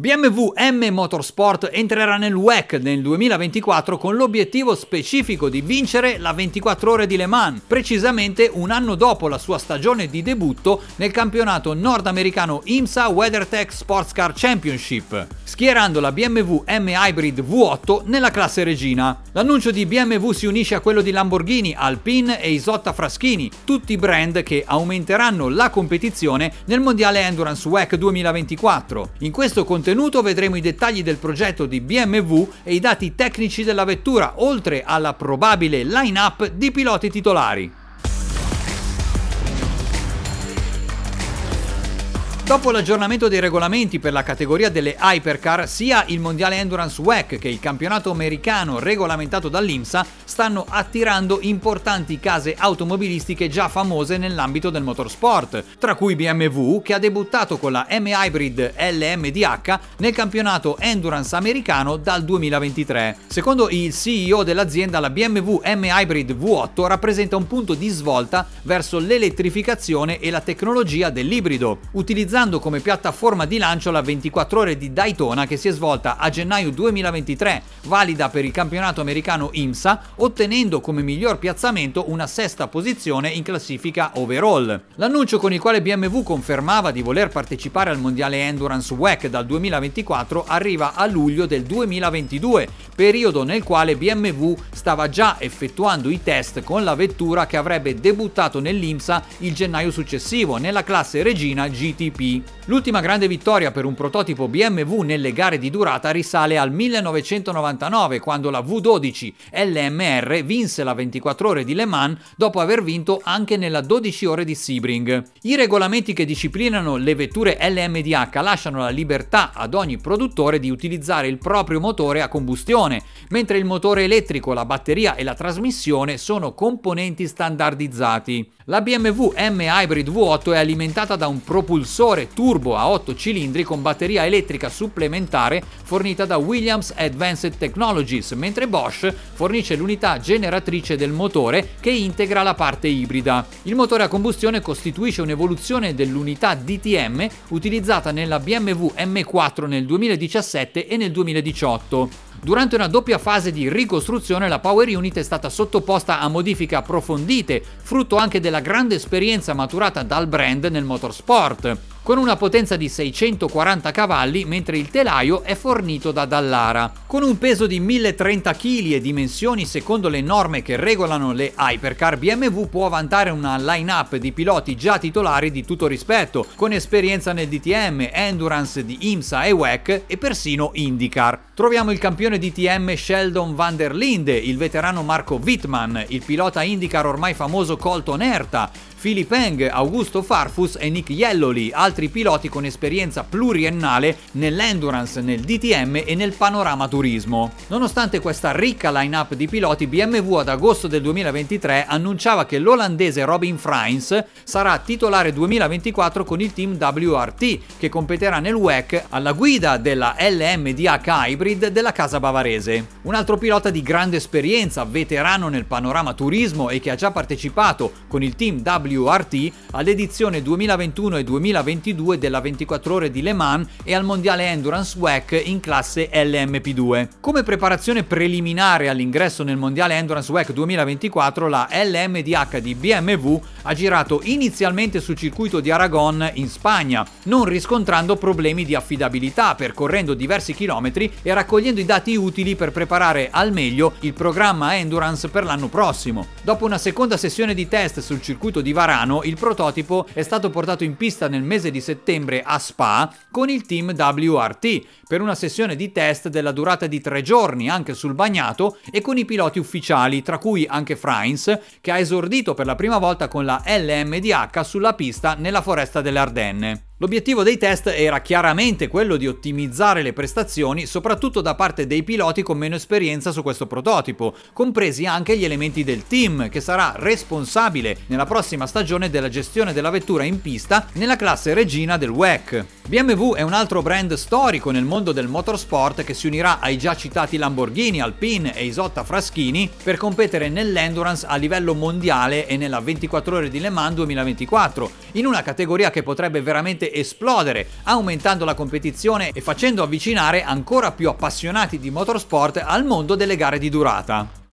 BMW M Motorsport entrerà nel WEC nel 2024 con l'obiettivo specifico di vincere la 24 ore di Le Mans, precisamente un anno dopo la sua stagione di debutto nel campionato nordamericano IMSA WeatherTech Sports Car Championship, schierando la BMW M Hybrid V8 nella classe regina. L'annuncio di BMW si unisce a quello di Lamborghini, Alpine e Isotta Fraschini, tutti brand che aumenteranno la competizione nel mondiale Endurance WEC 2024. In questo contenuto vedremo i dettagli del progetto di BMW e i dati tecnici della vettura, oltre alla probabile line-up di piloti titolari. Dopo l'aggiornamento dei regolamenti per la categoria delle hypercar, sia il Mondiale Endurance WEC che il campionato americano regolamentato dall'IMSA stanno attirando importanti case automobilistiche già famose nell'ambito del motorsport, tra cui BMW che ha debuttato con la M-Hybrid LMDH nel campionato Endurance americano dal 2023. Secondo il CEO dell'azienda, la BMW M-Hybrid V8 rappresenta un punto di svolta verso l'elettrificazione e la tecnologia dell'ibrido, utilizzando utilizzando come piattaforma di lancio la 24 ore di Daytona che si è svolta a gennaio 2023, valida per il campionato americano IMSA, ottenendo come miglior piazzamento una sesta posizione in classifica overall. L'annuncio con il quale BMW confermava di voler partecipare al mondiale Endurance WEC dal 2024 arriva a luglio del 2022, periodo nel quale BMW stava già effettuando i test con la vettura che avrebbe debuttato nell'IMSA il gennaio successivo nella classe regina GTP. L'ultima grande vittoria per un prototipo BMW nelle gare di durata risale al 1999 quando la V12 LMR vinse la 24 ore di Le Mans dopo aver vinto anche nella 12 ore di Sebring. I regolamenti che disciplinano le vetture LMDH lasciano la libertà ad ogni produttore di utilizzare il proprio motore a combustione, mentre il motore elettrico, la batteria e la trasmissione sono componenti standardizzati. La BMW M Hybrid V8 è alimentata da un propulsore turbo a 8 cilindri con batteria elettrica supplementare fornita da Williams Advanced Technologies, mentre Bosch fornisce l'unità generatrice del motore che integra la parte ibrida. Il motore a combustione costituisce un'evoluzione dell'unità DTM utilizzata nella BMW M4 nel 2017 e nel 2018. Durante una doppia fase di ricostruzione la Power Unit è stata sottoposta a modifiche approfondite, frutto anche della grande esperienza maturata dal brand nel motorsport con una potenza di 640 cavalli mentre il telaio è fornito da Dallara. Con un peso di 1030 kg e dimensioni secondo le norme che regolano le hypercar BMW può vantare una line-up di piloti già titolari di tutto rispetto, con esperienza nel DTM, Endurance di IMSA e WEC e persino IndyCar. Troviamo il campione DTM Sheldon van der Linde, il veterano Marco Wittmann, il pilota IndyCar ormai famoso Colton Herta, Philip Eng, Augusto Farfus e Nick Yelloli, altri piloti con esperienza pluriennale nell'endurance, nel DTM e nel panorama turismo. Nonostante questa ricca line-up di piloti, BMW ad agosto del 2023 annunciava che l'olandese Robin Freins sarà titolare 2024 con il team WRT, che competerà nel WEC alla guida della LMDH Hybrid della casa bavarese. Un altro pilota di grande esperienza, veterano nel panorama turismo e che ha già partecipato con il team WRT all'edizione 2021 e 2022 della 24 ore di Le Mans e al mondiale Endurance WEC in classe LMP2. Come preparazione preliminare all'ingresso nel mondiale Endurance WEC 2024, la LMDH di BMW ha girato inizialmente sul circuito di Aragon in Spagna, non riscontrando problemi di affidabilità, percorrendo diversi chilometri e raccogliendo i dati utili per preparare al meglio il programma Endurance per l'anno prossimo. Dopo una seconda sessione di test sul circuito di Varano, il prototipo è stato portato in pista nel mese di settembre a Spa con il team WRT per una sessione di test della durata di tre giorni anche sul bagnato e con i piloti ufficiali, tra cui anche Frains, che ha esordito per la prima volta con la LMDH sulla pista nella foresta delle Ardenne. L'obiettivo dei test era chiaramente quello di ottimizzare le prestazioni, soprattutto da parte dei piloti con meno esperienza su questo prototipo, compresi anche gli elementi del team, che sarà responsabile nella prossima stagione della gestione della vettura in pista nella classe regina del WEC. BMW è un altro brand storico nel mondo del motorsport che si unirà ai già citati Lamborghini, Alpine e Isotta Fraschini per competere nell'endurance a livello mondiale e nella 24 ore di Le Mans 2024, in una categoria che potrebbe veramente esplodere, aumentando la competizione e facendo avvicinare ancora più appassionati di motorsport al mondo delle gare di durata.